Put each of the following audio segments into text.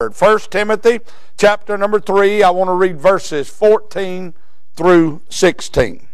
1 Timothy chapter number 3, I want to read verses 14 through 16.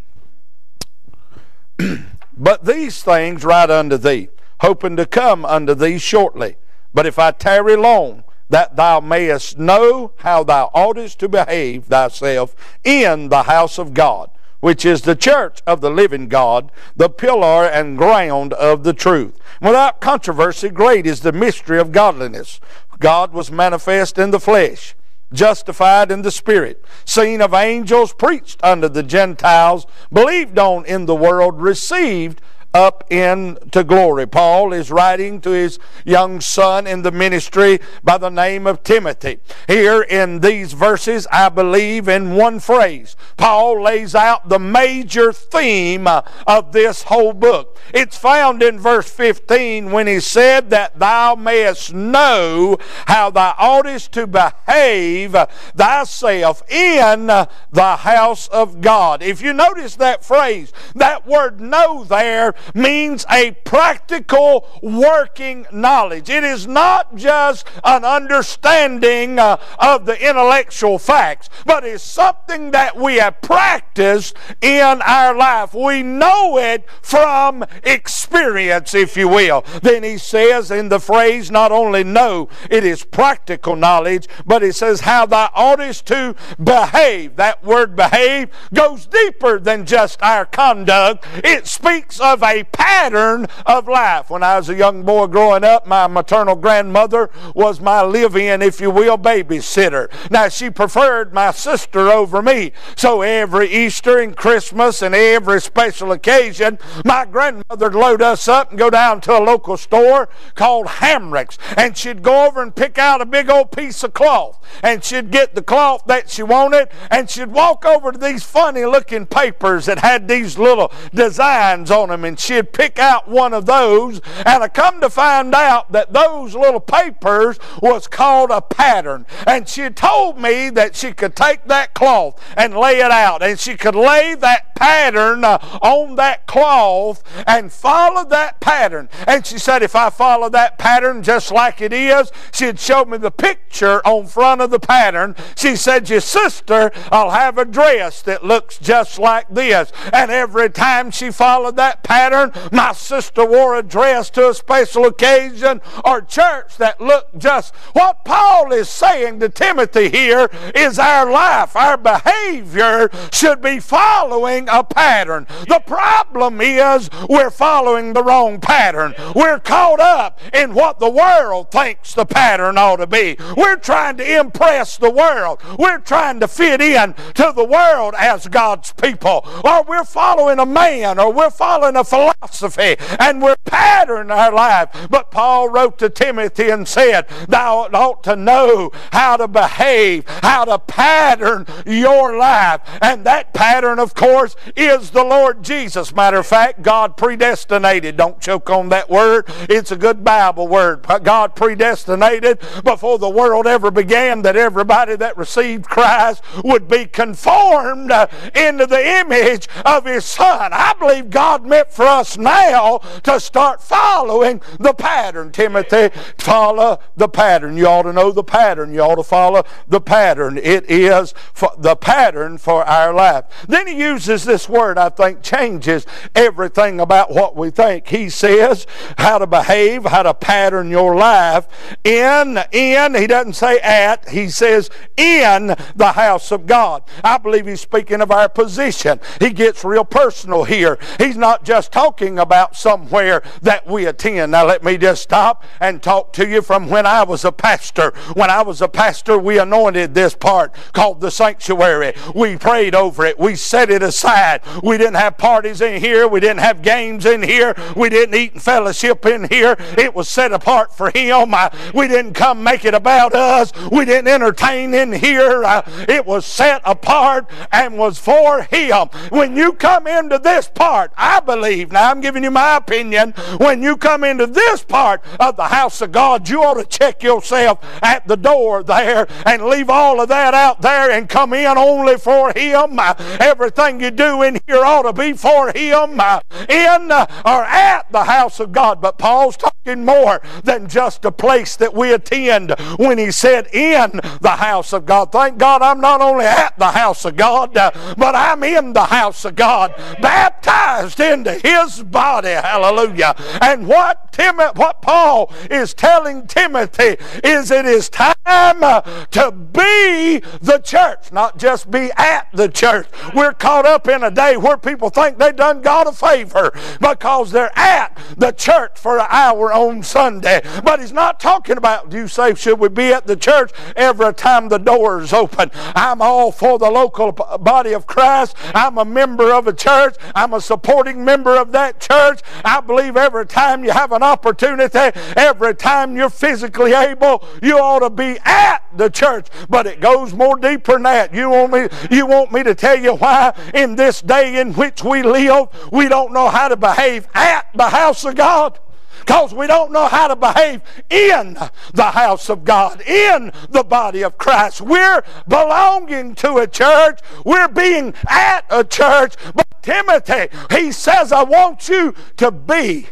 but these things write unto thee, hoping to come unto thee shortly. But if I tarry long, that thou mayest know how thou oughtest to behave thyself in the house of God, which is the church of the living God, the pillar and ground of the truth. Without controversy, great is the mystery of godliness. God was manifest in the flesh, justified in the spirit, seen of angels, preached unto the Gentiles, believed on in the world, received up into glory. Paul is writing to his young son in the ministry by the name of Timothy. Here in these verses, I believe in one phrase, Paul lays out the major theme of this whole book. It's found in verse 15 when he said that thou mayest know how thou oughtest to behave thyself in the house of God. If you notice that phrase, that word know there means a practical working knowledge. It is not just an understanding uh, of the intellectual facts, but it's something that we have practiced in our life. We know it from experience, if you will. Then he says in the phrase, not only know, it is practical knowledge, but he says how thou oughtest to behave. That word behave goes deeper than just our conduct. It speaks of a pattern of life. When I was a young boy growing up, my maternal grandmother was my live in, if you will, babysitter. Now, she preferred my sister over me. So every Easter and Christmas and every special occasion, my grandmother would load us up and go down to a local store called Hamrick's. And she'd go over and pick out a big old piece of cloth. And she'd get the cloth that she wanted. And she'd walk over to these funny looking papers that had these little designs on them. And she'd pick out one of those. And I come to find out that those little papers was called a pattern. And she told me that she could take that cloth and lay it out. And she could lay that pattern uh, on that cloth and follow that pattern. And she said, if I follow that pattern just like it is, she'd show me the picture on front of the pattern. She said, your sister, I'll have a dress that looks just like this. And every time she followed that pattern, my sister wore a dress to a special occasion or church that looked just what Paul is saying to Timothy here is our life, our behavior should be following a pattern. The problem is we're following the wrong pattern. We're caught up in what the world thinks the pattern ought to be. We're trying to impress the world. We're trying to fit in to the world as God's people. Or we're following a man or we're following a philosophy and we're patterning our life. But Paul wrote to Timothy and said, Thou ought to know how to behave, how to pattern your life. And that pattern, of course, is the Lord Jesus. Matter of fact, God predestinated. Don't choke on that word. It's a good Bible word. God predestinated before the world ever began that everybody that received Christ would be conformed uh, into the image of His Son. I believe God meant for us now to start following the pattern. Timothy, follow the pattern. You ought to know the pattern. You ought to follow the pattern. It is the pattern for our life. Then he uses this word, I think, changes everything about what we think. He says how to behave, how to pattern your life in, in, he doesn't say at, he says in the house of God. I believe he's speaking of our position. He gets real personal here. He's not just talking about somewhere that we attend. Now, let me just stop and talk to you from when I was a pastor. When I was a pastor, we anointed this part called the sanctuary. We prayed over it. We set it aside. We didn't have parties in here. We didn't have games in here. We didn't eat and fellowship in here. It was set apart for Him. we didn't come make it about us. We didn't entertain in here. It was set apart and was for Him. When you come into this part, I believe, now I'm giving you my opinion, when you come into this part of the house of God, you ought to check yourself at the door there and leave all of that out there and come in only for Him. Everything you do in here ought to be for Him in or at the house of God. But Paul's talking more than just a place that we attend when he said in the house of God. Thank God I'm not only at the house of God, uh, but I'm in the house of God, baptized into His body. Hallelujah. And what Tim, what Paul is telling Timothy is it is time uh, to be the church, not just be at the church. We're caught up in a day where people think they've done God a favor because they're at the church for an hour on Sunday. But he's not talking about, you say, should we be at the church every time the doors open? I'm all for the local body of Christ. I'm a member of a church. I'm a supporting member of that church. I believe every time you have an opportunity, every time you're physically able, you ought to be at the church. But it goes more deeper than that. You want me, you want me to tell you why in this day in which we live, we don't know how to behave at the house of God? Because we don't know how to behave in the house of God, in the body of Christ. We're belonging to a church, we're being at a church. But Timothy, he says, I want you to be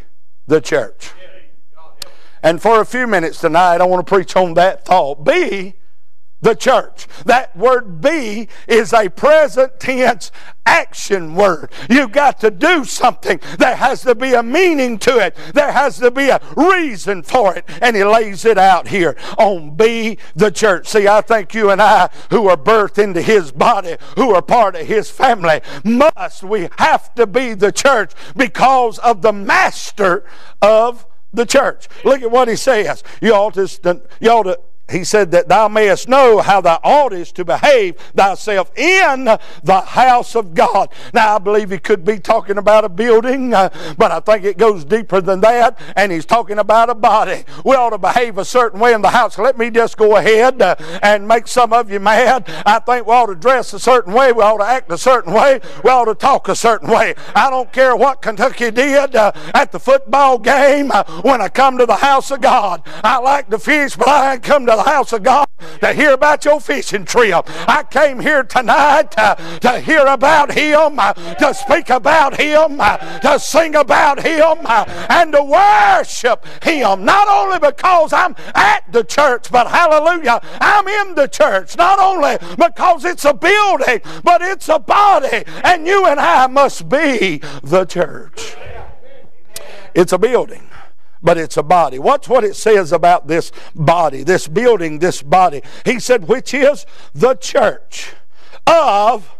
the church. And for a few minutes tonight, I want to preach on that thought. Be the church. That word be is a present tense action word. You've got to do something. There has to be a meaning to it. There has to be a reason for it. And he lays it out here on be the church. See, I think you and I, who are birthed into his body, who are part of his family, must, we have to be the church because of the master of the church. Look at what he says. You ought to, you ought to he said that thou mayest know how thou oughtest to behave thyself in the house of God. Now, I believe he could be talking about a building, uh, but I think it goes deeper than that, and he's talking about a body. We ought to behave a certain way in the house. Let me just go ahead uh, and make some of you mad. I think we ought to dress a certain way. We ought to act a certain way. We ought to talk a certain way. I don't care what Kentucky did uh, at the football game uh, when I come to the house of God. I like to fish, but I ain't come to the house of God to hear about your fishing trip. I came here tonight to, to hear about Him, uh, to speak about Him, uh, to sing about Him, uh, and to worship Him. Not only because I'm at the church, but hallelujah, I'm in the church. Not only because it's a building, but it's a body, and you and I must be the church. It's a building but it's a body. Watch what it says about this body, this building, this body. He said, which is the church of,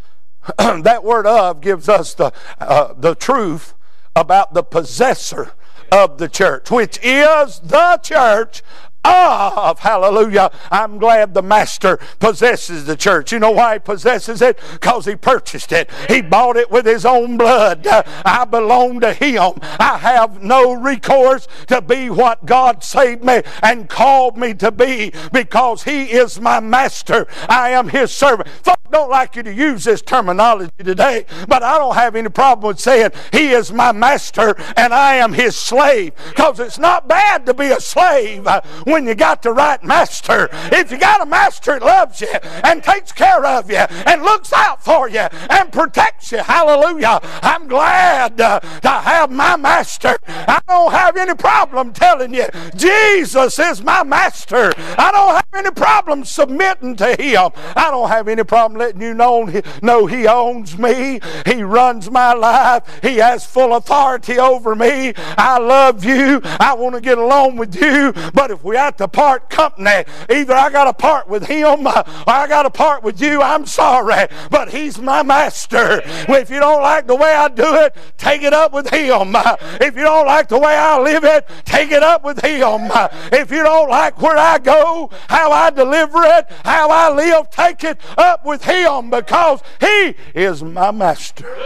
that word of gives us the, uh, the truth about the possessor of the church, which is the church of. Hallelujah. I'm glad the master possesses the church. You know why he possesses it? Because he purchased it. He bought it with his own blood. I belong to him. I have no recourse to be what God saved me and called me to be because he is my master. I am his servant. Don't like you to use this terminology today, but I don't have any problem with saying he is my master and I am his slave because it's not bad to be a slave when you got the right master. If you got a master that loves you and takes care of you and looks out for you and protects you, hallelujah. I'm glad uh, to have my master. I don't have any problem telling you Jesus is my master. I don't have any problem submitting to him. I don't have any problem letting you know, know he owns me. He runs my life. He has full authority over me. I love you. I want to get along with you. But if we have to part company. Either I got to part with him or I got to part with you. I'm sorry, but he's my master. If you don't like the way I do it, take it up with him. If you don't like the way I live it, take it up with him. If you don't like where I go, how I deliver it, how I live, take it up with him because he is my master.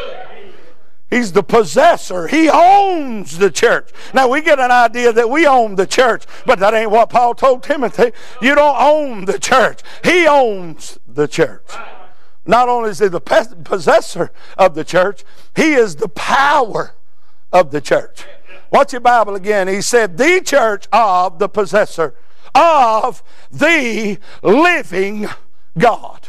He's the possessor. He owns the church. Now we get an idea that we own the church, but that ain't what Paul told Timothy. You don't own the church. He owns the church. Not only is he the possessor of the church, he is the power of the church. Watch your Bible again. He said, the church of the possessor of the living God.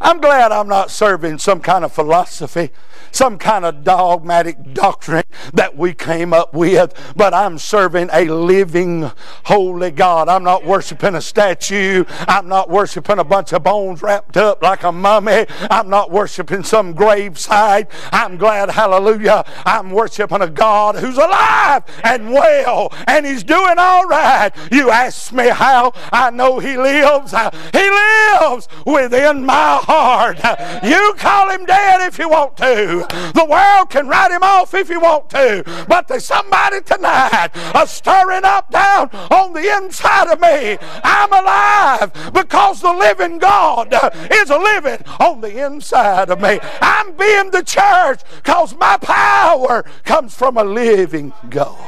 I'm glad I'm not serving some kind of philosophy, some kind of dogmatic doctrine that we came up with, but I'm serving a living, holy God. I'm not worshiping a statue. I'm not worshiping a bunch of bones wrapped up like a mummy. I'm not worshiping some graveside. I'm glad, hallelujah, I'm worshiping a God who's alive and well and he's doing all right. You ask me how I know he lives. He lives within my heart. You call him dead if you want to. The world can write him off if you want to. But there's somebody tonight a stirring up down on the inside of me. I'm alive because the living God is living on the inside of me. I'm being the church because my power comes from a living God.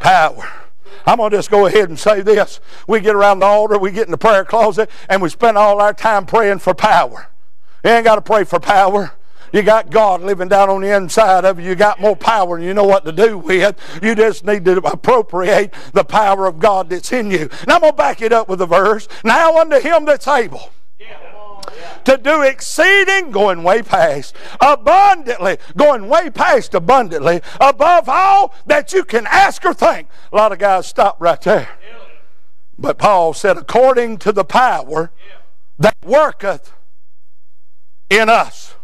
Power. I'm going to just go ahead and say this. We get around the altar, we get in the prayer closet, and we spend all our time praying for power. You ain't got to pray for power. You got God living down on the inside of you. You got more power and you know what to do with. You just need to appropriate the power of God that's in you. And I'm going to back it up with a verse. Now unto him that's able to do exceeding, going way past, abundantly, going way past abundantly, above all that you can ask or think. A lot of guys stop right there. But Paul said, according to the power that worketh in us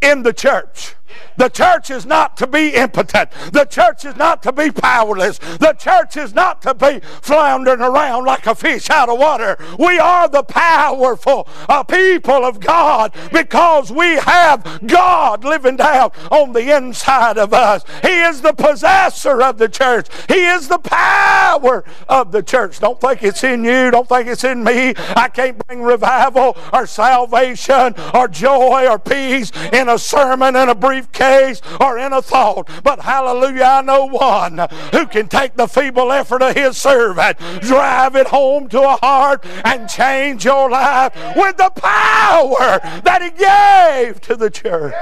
in the church. The church is not to be impotent. The church is not to be powerless. The church is not to be floundering around like a fish out of water. We are the powerful uh, people of God because we have God living down on the inside of us. He is the possessor of the church. He is the power of the church. Don't think it's in you. Don't think it's in me. I can't bring revival or salvation or joy or peace in a sermon and a briefcase or in a thought. But hallelujah, I know one who can take the feeble effort of his servant, drive it home to a heart, and change your life with the power that he gave to the church.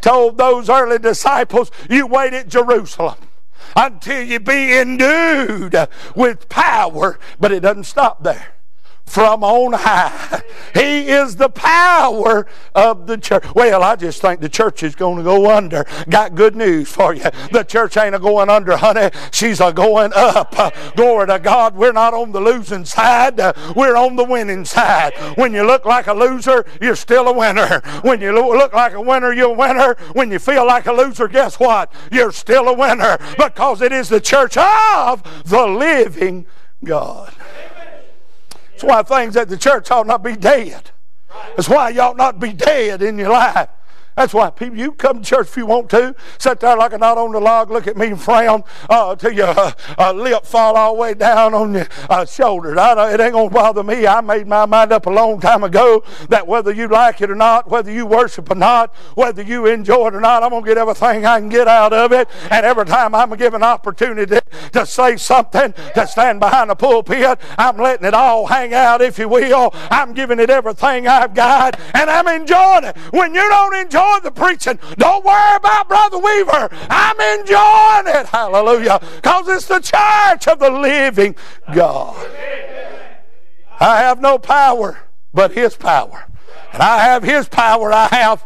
Told those early disciples, You wait at Jerusalem until you be endued with power. But it doesn't stop there from on high. He is the power of the church. Well, I just think the church is going to go under. Got good news for you. The church ain't a going under, honey. She's a going up. Glory to God. We're not on the losing side. We're on the winning side. When you look like a loser, you're still a winner. When you look like a winner, you're a winner. When you feel like a loser, guess what? You're still a winner because it is the church of the living God. That's why things at the church ought not be dead. That's why you ought not be dead in your life. That's why people, you come to church if you want to. Sit there like a knot on the log, look at me and frown uh, till your uh, uh, lip fall all the way down on your uh, shoulders. I, it ain't going to bother me. I made my mind up a long time ago that whether you like it or not, whether you worship or not, whether you enjoy it or not, I'm going to get everything I can get out of it. And every time I'm given an opportunity to say something, to stand behind the pulpit, I'm letting it all hang out, if you will. I'm giving it everything I've got, and I'm enjoying it. When you don't enjoy enjoying the preaching. Don't worry about Brother Weaver. I'm enjoying it. Hallelujah. Because it's the church of the living God. I have no power but His power. And I have His power. I have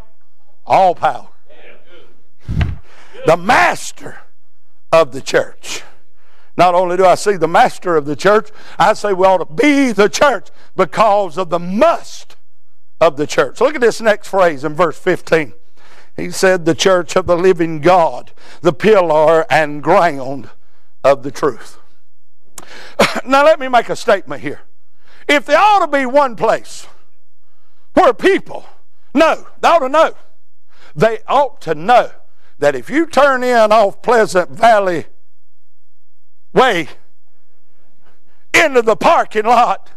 all power. The master of the church. Not only do I see the master of the church, I say we ought to be the church because of the must of the church. Look at this next phrase in verse 15. He said, The church of the living God, the pillar and ground of the truth. Now, let me make a statement here. If there ought to be one place where people know, they ought to know, they ought to know that if you turn in off Pleasant Valley Way into the parking lot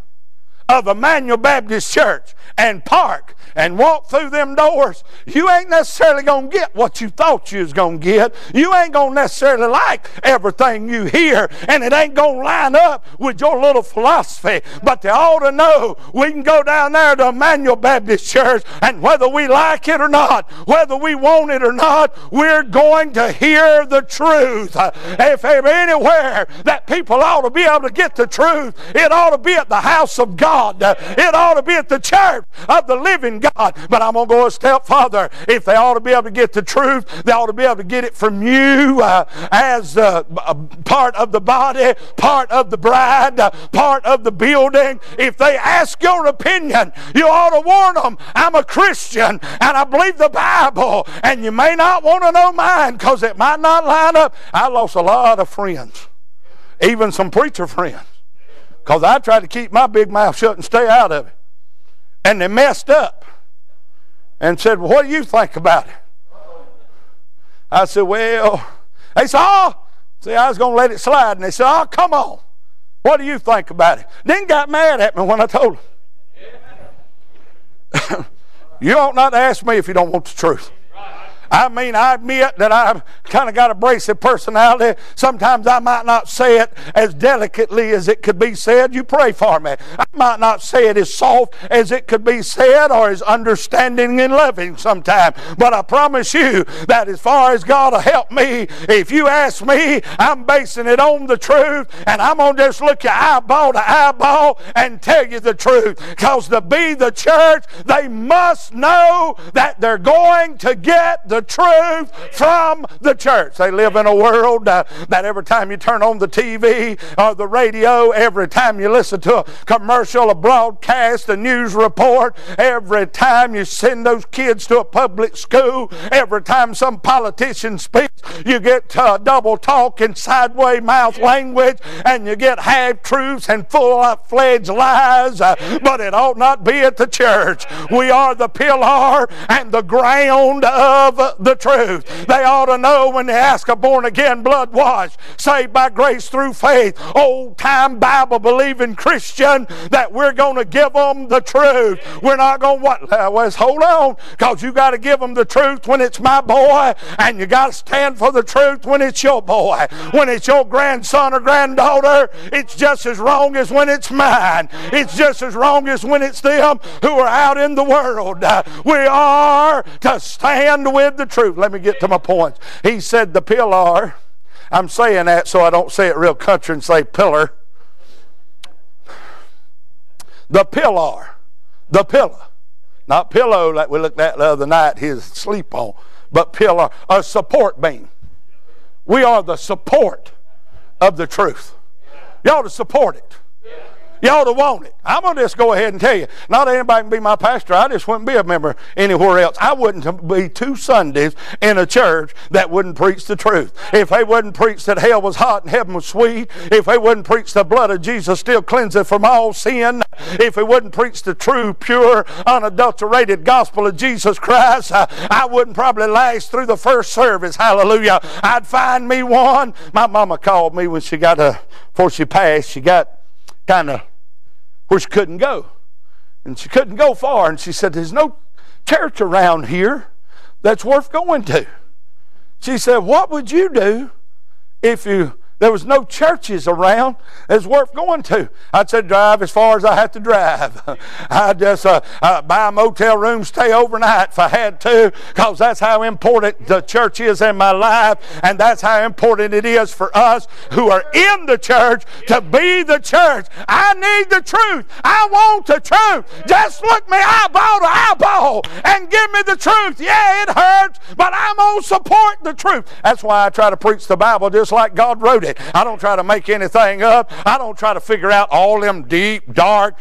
of Immanuel Baptist Church and park and walk through them doors, you ain't necessarily going to get what you thought you was going to get. You ain't going to necessarily like everything you hear, and it ain't going to line up with your little philosophy. But they ought to know we can go down there to Immanuel Baptist Church, and whether we like it or not, whether we want it or not, we're going to hear the truth. If anywhere that people ought to be able to get the truth, it ought to be at the house of God God. It ought to be at the church of the living God. But I'm going to go a step further. If they ought to be able to get the truth, they ought to be able to get it from you uh, as uh, part of the body, part of the bride, uh, part of the building. If they ask your opinion, you ought to warn them, I'm a Christian and I believe the Bible, and you may not want to know mine because it might not line up. I lost a lot of friends, even some preacher friends, because I tried to keep my big mouth shut and stay out of it. And they messed up and said, Well, what do you think about it? I said, Well, they said, Oh, see, I was going to let it slide. And they said, Oh, come on. What do you think about it? Then got mad at me when I told them. you ought not to ask me if you don't want the truth. I mean, I admit that I've kind of got a abrasive personality. Sometimes I might not say it as delicately as it could be said. You pray for me. I might not say it as soft as it could be said or as understanding and loving sometimes. But I promise you that as far as God will help me, if you ask me, I'm basing it on the truth and I'm going to just look you eyeball to eyeball and tell you the truth. Because to be the church, they must know that they're going to get the the truth from the church. They live in a world uh, that every time you turn on the TV or the radio, every time you listen to a commercial, a broadcast, a news report, every time you send those kids to a public school, every time some politician speaks, you get uh, double talk and sideways mouth language, and you get half truths and full fledged lies. Uh, but it ought not be at the church. We are the pillar and the ground of the truth. They ought to know when they ask a born again, blood washed, saved by grace through faith, old time Bible believing Christian that we're going to give them the truth. We're not going to what? Well, hold on, because you got to give them the truth when it's my boy, and you got to stand for the truth when it's your boy. When it's your grandson or granddaughter, it's just as wrong as when it's mine. It's just as wrong as when it's them who are out in the world. We are to stand with the truth. Let me get to my points. He said the pillar. I'm saying that so I don't say it real country and say pillar. The pillar. The pillar. Not pillow like we looked at the other night, his sleep on, but pillar, a support beam. We are the support of the truth. Y'all to support it. Ought to want it. I'm going to just go ahead and tell you. Not anybody can be my pastor. I just wouldn't be a member anywhere else. I wouldn't be two Sundays in a church that wouldn't preach the truth. If they wouldn't preach that hell was hot and heaven was sweet, if they wouldn't preach the blood of Jesus still cleanseth from all sin, if they wouldn't preach the true, pure, unadulterated gospel of Jesus Christ, I, I wouldn't probably last through the first service. Hallelujah. I'd find me one. My mama called me when she got a, before she passed, she got kind of where she couldn't go. And she couldn't go far. And she said, There's no church around here that's worth going to. She said, What would you do if you there was no churches around that's worth going to. I'd say drive as far as I had to drive. I'd just uh, uh, buy a motel room, stay overnight if I had to, because that's how important the church is in my life, and that's how important it is for us who are in the church to be the church. I need the truth. I want the truth. Just look me eyeball to eyeball and give me the truth. Yeah, it hurts, but I'm going to support the truth. That's why I try to preach the Bible just like God wrote it. I don't try to make anything up. I don't try to figure out all them deep, dark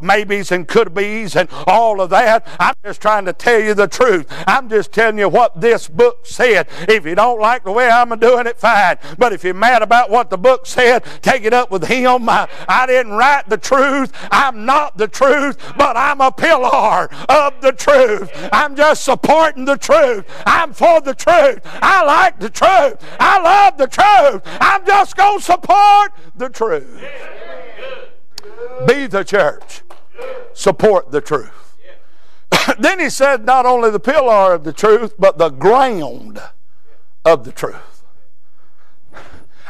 maybes and could be's and all of that. I'm just trying to tell you the truth. I'm just telling you what this book said. If you don't like the way I'm doing it, fine. But if you're mad about what the book said, take it up with him. I, I didn't write the truth. I'm not the truth, but I'm a pillar of the truth. I'm just supporting the truth. I'm for the truth. I like the truth. I love the truth. I'm just going to support the truth. Be the church. Support the truth. then he said not only the pillar of the truth, but the ground of the truth.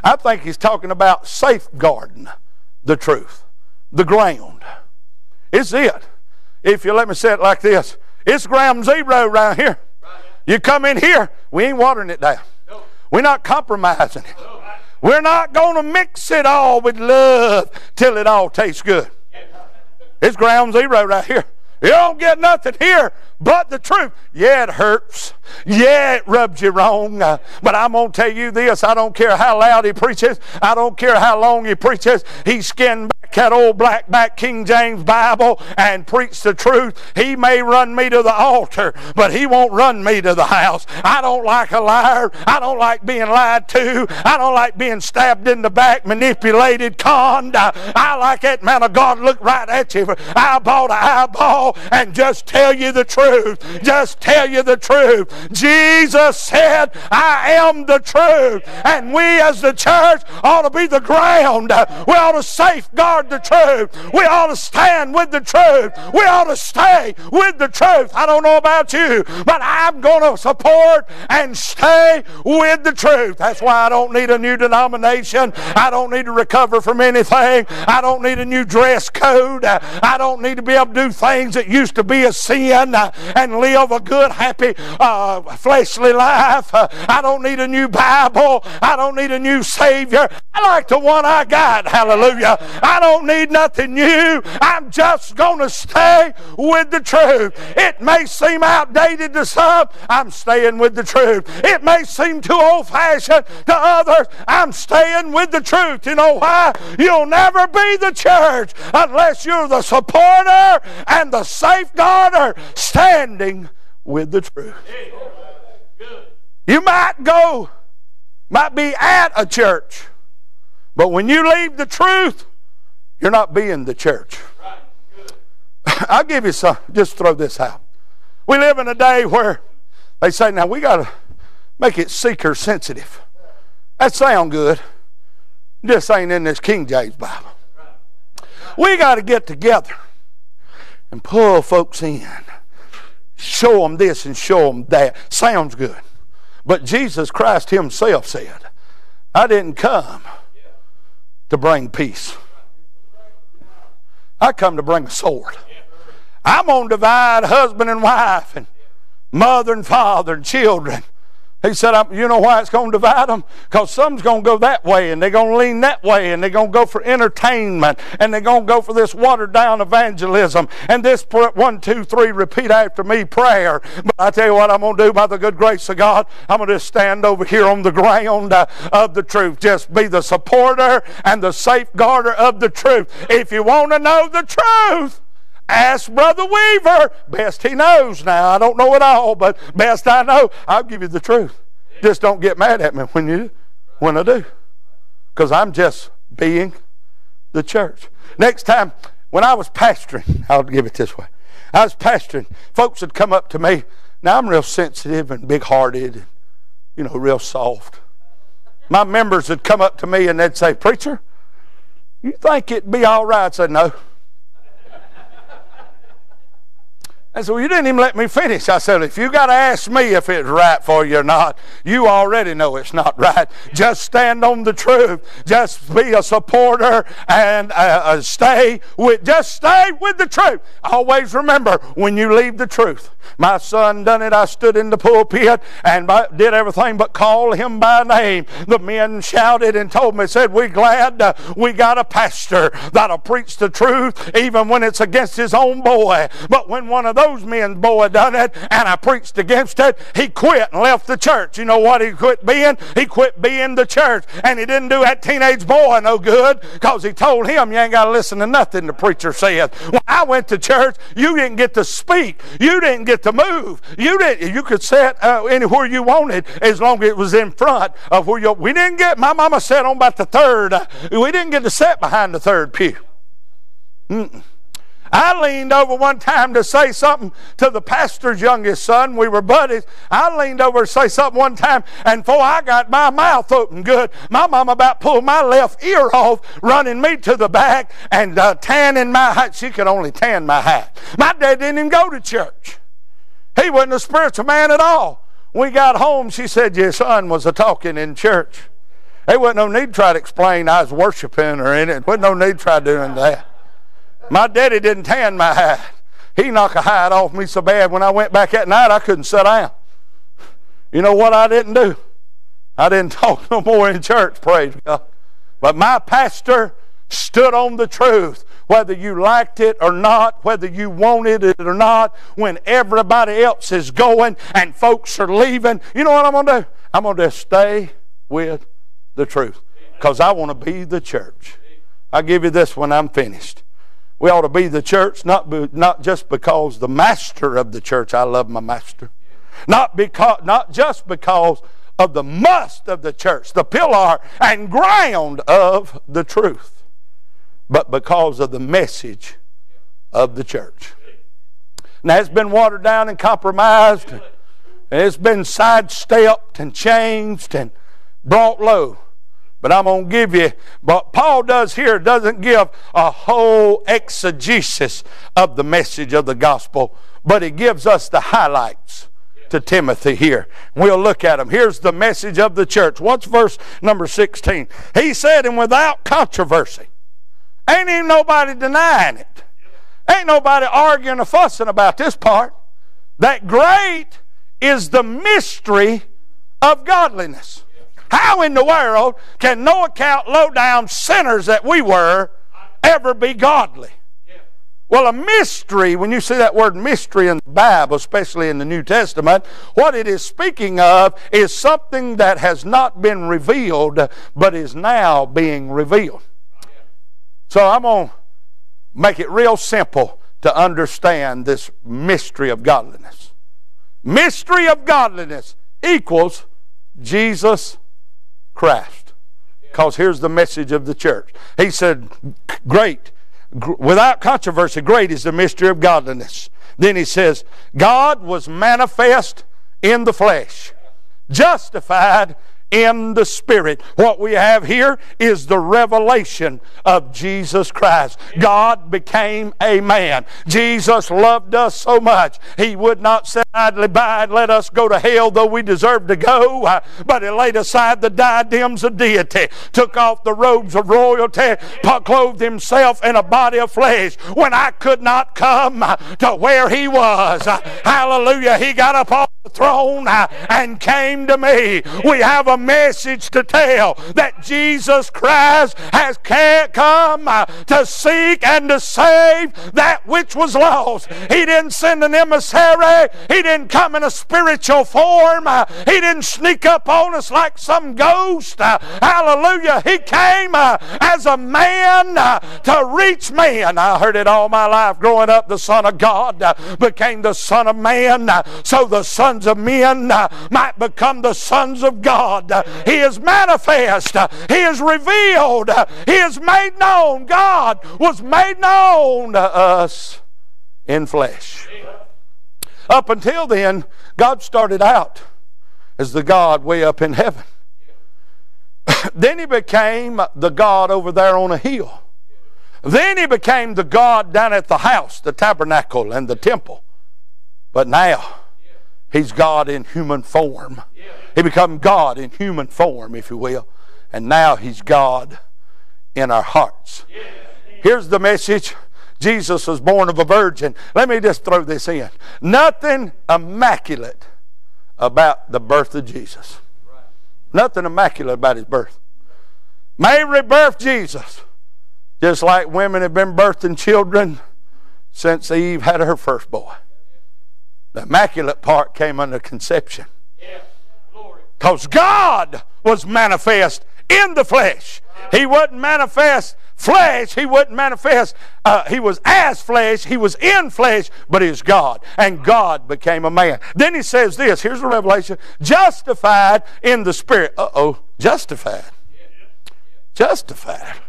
I think he's talking about safeguarding the truth, the ground. It's it. If you let me say it like this, it's ground zero right here. You come in here, we ain't watering it down. We're not compromising it. We're not going to mix it all with love till it all tastes good. It's ground zero right here. You don't get nothing here but the truth. Yeah, it hurts. Yeah, it rubs you wrong. Uh, but I'm going to tell you this I don't care how loud he preaches, I don't care how long he preaches. He skinned back that old black back King James Bible and preach the truth. He may run me to the altar, but he won't run me to the house. I don't like a liar. I don't like being lied to. I don't like being stabbed in the back, manipulated, conned. I, I like that man of God look right at you, eyeball to eyeball, and just tell you the truth. Just tell you the truth. Jesus said, I am the truth. And we as the church ought to be the ground. We ought to safeguard the truth. We ought to stand with the truth. We ought to stay with the truth. I don't know about you, but I'm going to support and stay with the truth. That's why I don't need a new denomination. I don't need to recover from anything. I don't need a new dress code. I don't need to be able to do things that used to be a sin and live a good, happy, uh, fleshly life. I don't need a new Bible. I don't need a new Savior. I like the one I got. Hallelujah. I don't need nothing new. I'm just going to stay with the truth. It may seem outdated to some. I'm staying with the truth. It may seem too old fashioned to others. I'm staying with the truth. You know why? You'll never be the church unless you're the supporter and the safeguarder standing with the truth. You might go, might be at a church, but when you leave the truth, you're not being the church. I'll give you some, just throw this out. We live in a day where they say, now we got to make it seeker sensitive. That sound good. Just ain't in this King James Bible. We got to get together and pull folks in. Show them this and show them that. Sounds good. But Jesus Christ Himself said, I didn't come to bring peace. I come to bring a sword. I'm going to divide husband and wife and mother and father and children. He said, You know why it's going to divide them? Because some's going to go that way and they're going to lean that way and they're going to go for entertainment and they're going to go for this watered down evangelism and this one, two, three, repeat after me prayer. But I tell you what I'm going to do by the good grace of God. I'm going to just stand over here on the ground uh, of the truth. Just be the supporter and the safeguarder of the truth. If you want to know the truth, Ask Brother Weaver. Best he knows now. I don't know it all, but best I know, I'll give you the truth. Just don't get mad at me when you when I do. Because I'm just being the church. Next time, when I was pastoring, I'll give it this way. I was pastoring, folks would come up to me. Now I'm real sensitive and big hearted, and you know, real soft. My members would come up to me and they'd say, Preacher, you think it'd be all right? I said, No. I said, Well, you didn't even let me finish. I said, If you got to ask me if it's right for you or not, you already know it's not right. Just stand on the truth. Just be a supporter and uh, uh, stay with, just stay with the truth. Always remember when you leave the truth. My son done it. I stood in the pulpit and did everything but call him by name. The men shouted and told me, said, We're glad uh, we got a pastor that'll preach the truth even when it's against his own boy. But when one of those men's boy done it and I preached against it, he quit and left the church. You know what he quit being? He quit being the church. And he didn't do that teenage boy no good because he told him you ain't got to listen to nothing the preacher said. When I went to church, you didn't get to speak. You didn't get to move. You didn't. You could sit uh, anywhere you wanted as long as it was in front of where you. We didn't get. My mama sat on about the third. Uh, we didn't get to sit behind the third pew. Mm-mm. I leaned over one time to say something to the pastor's youngest son. We were buddies. I leaned over to say something one time, and before I got my mouth open good, my mom about pulled my left ear off, running me to the back and uh, tanning my hat. She could only tan my hat. My dad didn't even go to church. He wasn't a spiritual man at all. We got home, she said, Your son was a talking in church. There wasn't no need to try to explain I was worshiping or anything. it. wasn't no need to try doing that. My daddy didn't tan my hat. He knocked a hat off me so bad when I went back that night I couldn't sit down. You know what I didn't do? I didn't talk no more in church, praise God. But my pastor stood on the truth, whether you liked it or not, whether you wanted it or not, when everybody else is going and folks are leaving. You know what I'm going to do? I'm going to stay with the truth because I want to be the church. I'll give you this when I'm finished. We ought to be the church, not, be, not just because the master of the church, I love my master. Not, because, not just because of the must of the church, the pillar and ground of the truth, but because of the message of the church. Now, it's been watered down and compromised, and it's been sidestepped and changed and brought low. But I'm going to give you, what Paul does here doesn't give a whole exegesis of the message of the gospel, but he gives us the highlights to Timothy here. We'll look at them. Here's the message of the church. What's verse number 16? He said, and without controversy. Ain't even nobody denying it. Ain't nobody arguing or fussing about this part. That great is the mystery of godliness. How in the world can no account low down sinners that we were ever be godly? Well, a mystery, when you see that word mystery in the Bible, especially in the New Testament, what it is speaking of is something that has not been revealed, but is now being revealed. So I'm going to make it real simple to understand this mystery of godliness. Mystery of godliness equals Jesus Christ. Because here's the message of the church. He said, Great without controversy, great is the mystery of godliness. Then he says, God was manifest in the flesh, justified in the Spirit. What we have here is the revelation of Jesus Christ. God became a man. Jesus loved us so much. He would not sit idly by and let us go to hell, though we deserved to go, but He laid aside the diadems of deity, took off the robes of royalty, clothed Himself in a body of flesh. When I could not come to where He was, hallelujah, He got up on the throne and came to me. We have a message to tell that Jesus Christ has come uh, to seek and to save that which was lost. He didn't send an emissary, He didn't come in a spiritual form, uh, He didn't sneak up on us like some ghost. Uh, hallelujah. He came as a man to reach man. I heard it all my life growing up. The Son of God became the Son of Man so the sons of men might become the sons of God. God. He is manifest. He is revealed. He is made known. God was made known to us in flesh. Up until then, God started out as the God way up in heaven. then he became the God over there on a hill. Then he became the God down at the house, the tabernacle, and the temple. But now, he's God in human form. He become God in human form, if you will. And now he's God in our hearts. Here's the message. Jesus was born of a virgin. Let me just throw this in. Nothing immaculate about the birth of Jesus. Nothing immaculate about his birth. Mary birthed Jesus, just like women have been birthing children since Eve had her first boy. The immaculate part came under conception. Because God was manifest in the flesh. He wasn't manifest flesh. He wasn't manifest. Uh, he was as flesh. He was in flesh, but is God. And God became a man. Then he says this. Here's the revelation. Justified in the spirit. Uh-oh. Justified. Justified.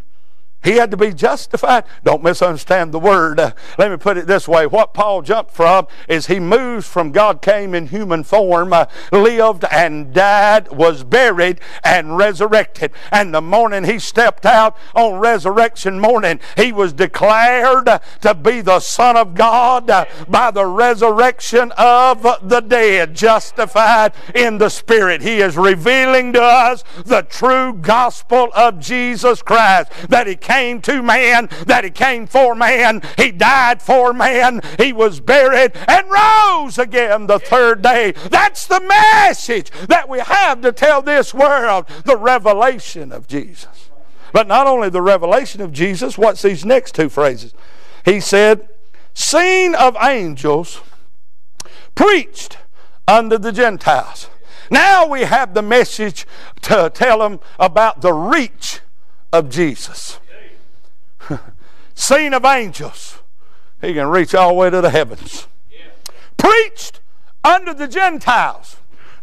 He had to be justified. Don't misunderstand the word. Uh, let me put it this way. What Paul jumped from is he moves from God came in human form, uh, lived and died, was buried, and resurrected. And the morning he stepped out on resurrection morning, he was declared to be the Son of God uh, by the resurrection of the dead, justified in the Spirit. He is revealing to us the true gospel of Jesus Christ that he came came to man, that He came for man, He died for man, He was buried, and rose again the third day. That's the message that we have to tell this world the revelation of Jesus. But not only the revelation of Jesus, what's these next two phrases? He said, seen of angels, preached unto the Gentiles. Now we have the message to tell them about the reach of Jesus. Seen of angels. He can reach all the way to the heavens. Preached unto the Gentiles.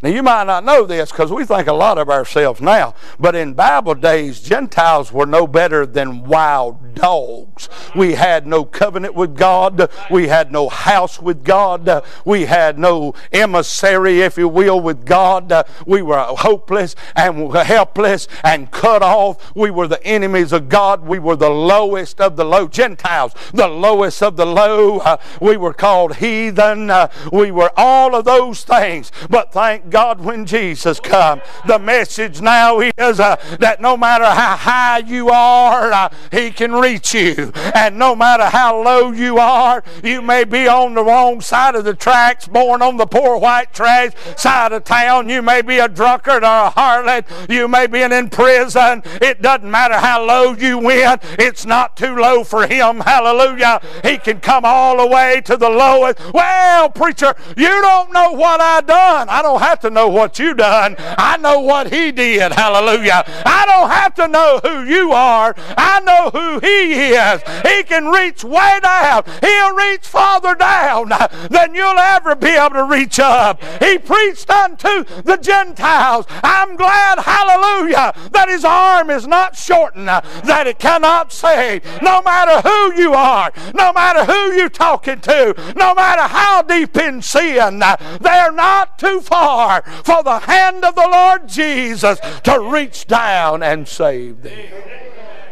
Now, you might not know this because we think a lot of ourselves now, but in Bible days, Gentiles were no better than wild dogs. We had no covenant with God. We had no house with God. We had no emissary, if you will, with God. We were hopeless and helpless and cut off. We were the enemies of God. We were the lowest of the low. Gentiles, the lowest of the low. we were called heathen. we were all of those things. But thank God when Jesus come. The message now is uh, that no matter how high you are, uh, He can reach you. And no matter how low you are, you may be on the wrong side of the tracks, born on the poor white trash side of town. You may be a drunkard or a harlot. You may be in prison. It doesn't matter how low you went. It's not too low for Him. Hallelujah. He can come all the way to the lowest. Well, preacher, you don't know what I've done. I don't have to to know what you done. I know what he did. Hallelujah. I don't have to know who you are. I know who he is. He can reach way down. He'll reach farther down than you'll ever be able to reach up. He preached unto the Gentiles. I'm glad, hallelujah, that his arm is not shortened, that it cannot save. No matter who you are, no matter who you're talking to, no matter how deep in sin, they're not too far for the hand of the Lord Jesus to reach down and save them.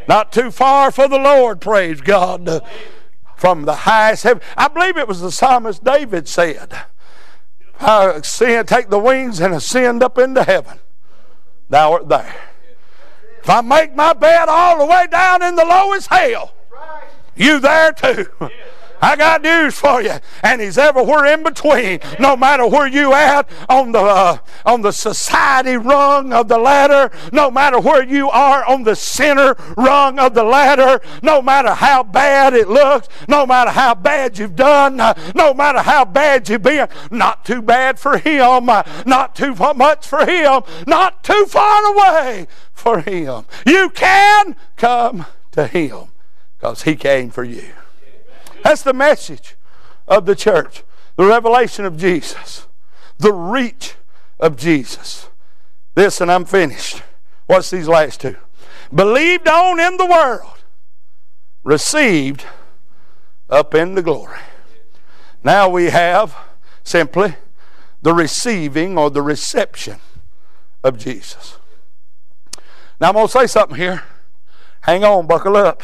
Not too far for the Lord, praise God. From the highest heaven. I believe it was the psalmist David said, ascend, take the wings and ascend up into heaven. Thou art there. If I make my bed all the way down in the lowest hell, you there too. I got news for you. And He's everywhere in between. No matter where you at on the uh, on the society rung of the ladder, no matter where you are on the center rung of the ladder, no matter how bad it looks, no matter how bad you've done, uh, no matter how bad you've been, not too bad for Him, uh, not too much for Him, not too far away for Him. You can come to Him because He came for you. That's the message of the church. The revelation of Jesus. The reach of Jesus. This, and I'm finished. What's these last two? Believed on in the world, received up in the glory. Now we have simply the receiving or the reception of Jesus. Now I'm going to say something here. Hang on, buckle up.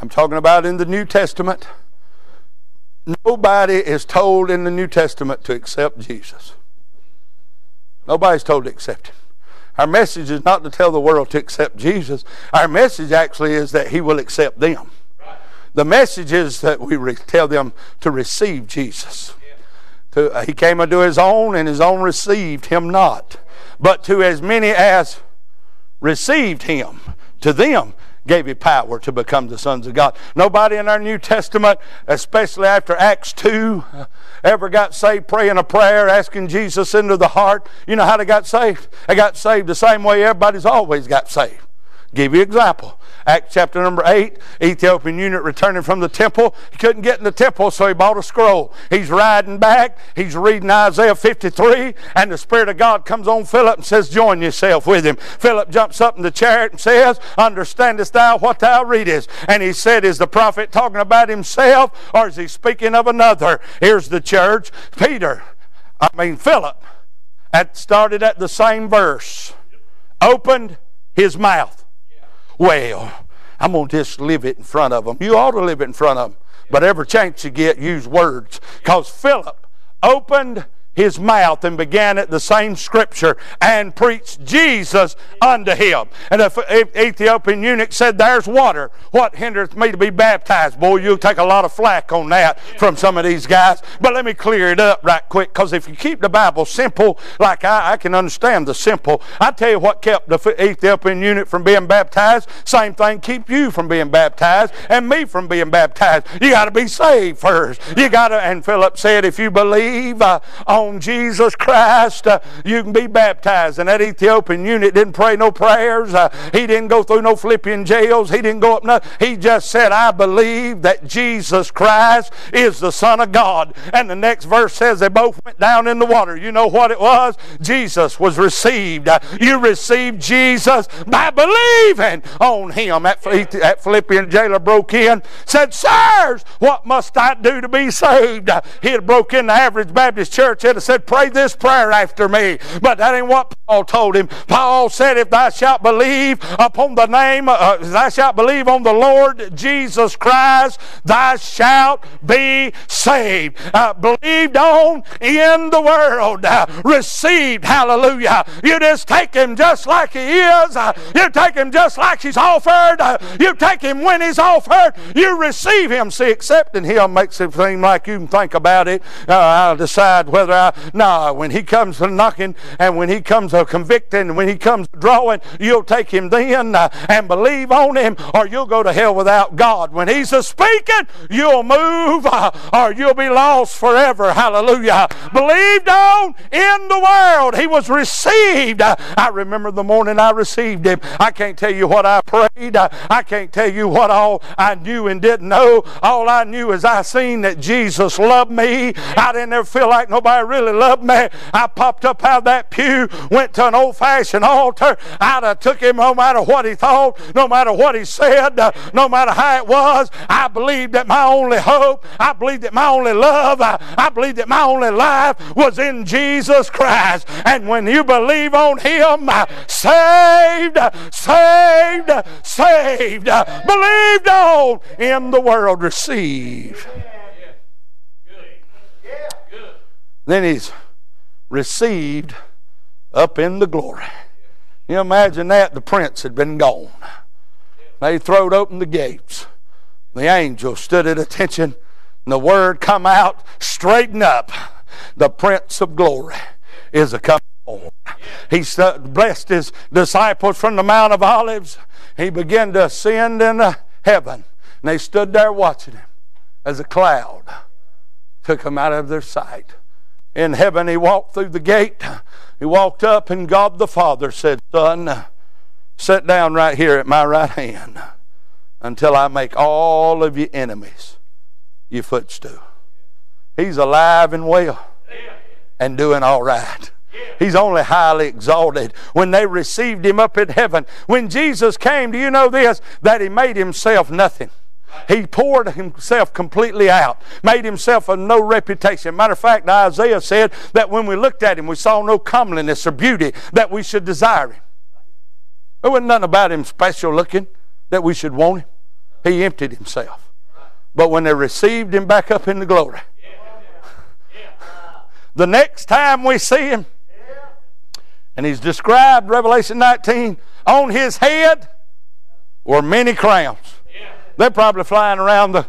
I'm talking about in the New Testament. Nobody is told in the New Testament to accept Jesus. Nobody's told to accept him. Our message is not to tell the world to accept Jesus. Our message actually is that he will accept them. The message is that we re- tell them to receive Jesus. To, uh, he came unto his own, and his own received him not. But to as many as received him, to them gave you power to become the sons of God. Nobody in our New Testament, especially after Acts 2, ever got saved praying a prayer, asking Jesus into the heart. You know how they got saved? They got saved the same way everybody's always got saved. Give you example. Acts chapter number 8, Ethiopian eunuch returning from the temple. He couldn't get in the temple, so he bought a scroll. He's riding back. He's reading Isaiah 53, and the Spirit of God comes on Philip and says, Join yourself with him. Philip jumps up in the chariot and says, Understandest thou what thou readest? And he said, Is the prophet talking about himself, or is he speaking of another? Here's the church. Peter, I mean Philip, at, started at the same verse, opened his mouth well, I'm going to just live it in front of them. You ought to live it in front of them. But every chance you get, use words. Because Philip opened his mouth and began at the same scripture and preached Jesus unto him. And the Ethiopian eunuch said, There's water. What hindereth me to be baptized? Boy, you'll take a lot of flack on that from some of these guys. But let me clear it up right quick because if you keep the Bible simple, like I, I can understand the simple, I tell you what kept the Ethiopian eunuch from being baptized. Same thing keep you from being baptized and me from being baptized. You got to be saved first. You got to, and Philip said, if you believe uh, on Jesus Christ, uh, you can be baptized. And that Ethiopian eunuch didn't pray no prayers. Uh, he didn't go through no Philippian jails. He didn't go up no. He just said, I believe that Jesus Christ is the Son of God. And the next verse says they both went down in the water. You know what it was? Jesus was received. Uh, you received Jesus by believing on him. That, that Philippian jailer broke in, said, Sirs, what must I do to be saved? Uh, he had broke in the average Baptist church. He'd have said, Pray this prayer after me. But that ain't what Paul told him. Paul said, If thou shalt believe upon the name, uh, thou shalt believe on the Lord Jesus Christ, thou shalt be saved. Uh, believed on in the world. Uh, received. Hallelujah. You just take him just like he is. Uh, you take him just like he's offered. Uh, you take him when he's offered. You receive him. See, accepting him makes it seem like you can think about it. Uh, I'll decide whether I. No, when he comes to knocking and when he comes to convicting, when he comes drawing, you'll take him then uh, and believe on him, or you'll go to hell without God. When he's a speaking, you'll move uh, or you'll be lost forever. Hallelujah. Believed on in the world. He was received. I remember the morning I received him. I can't tell you what I prayed. I can't tell you what all I knew and didn't know. All I knew is I seen that Jesus loved me. I didn't ever feel like nobody really loved me. I popped up out of that pew, went to an old fashioned altar. I'd have took him no matter what he thought, no matter what he said, uh, no matter how it was. I believed that my only hope, I believed that my only love, I, I believed that my only life was in Jesus Christ. And when you believe on him, uh, saved, saved, saved, believed on in the world, receive. Then he's received up in the glory. You imagine that the prince had been gone. They throwed open the gates. The angel stood at attention, and the word come out, straighten up. The Prince of Glory is a coming. He blessed his disciples from the Mount of Olives. He began to ascend into heaven, and they stood there watching him as a cloud took him out of their sight in heaven, he walked through the gate. He walked up, and God the Father said, Son, sit down right here at my right hand until I make all of your enemies your footstool. He's alive and well and doing all right. He's only highly exalted. When they received him up in heaven, when Jesus came, do you know this? That he made himself nothing. He poured himself completely out, made himself of no reputation. Matter of fact, Isaiah said that when we looked at him, we saw no comeliness or beauty that we should desire him. There wasn't nothing about him special looking that we should want him. He emptied himself. But when they received him back up in the glory, the next time we see him, and he's described, Revelation 19, on his head were many crowns. They're probably flying around the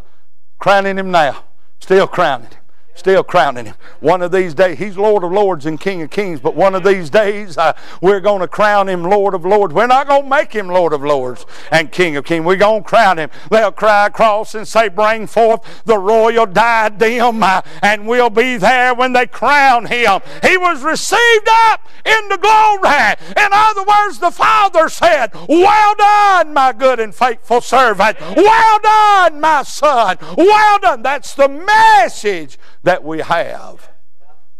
crowning him now, still crowning him. Still crowning him. One of these days, he's Lord of Lords and King of Kings, but one of these days, uh, we're going to crown him Lord of Lords. We're not going to make him Lord of Lords and King of Kings. We're going to crown him. They'll cry across and say, Bring forth the royal diadem, uh, and we'll be there when they crown him. He was received up into glory. In other words, the Father said, Well done, my good and faithful servant. Well done, my son. Well done. That's the message that we have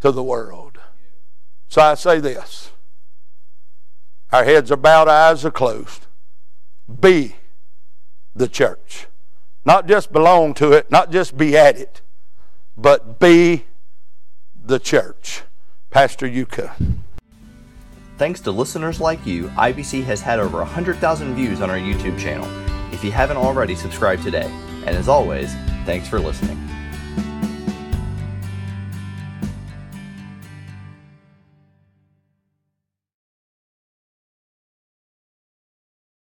to the world. So I say this our heads are bowed, eyes are closed. Be the church. Not just belong to it, not just be at it, but be the church. Pastor Yuka. Thanks to listeners like you, IBC has had over 100,000 views on our YouTube channel. If you haven't already, subscribe today. And as always, thanks for listening.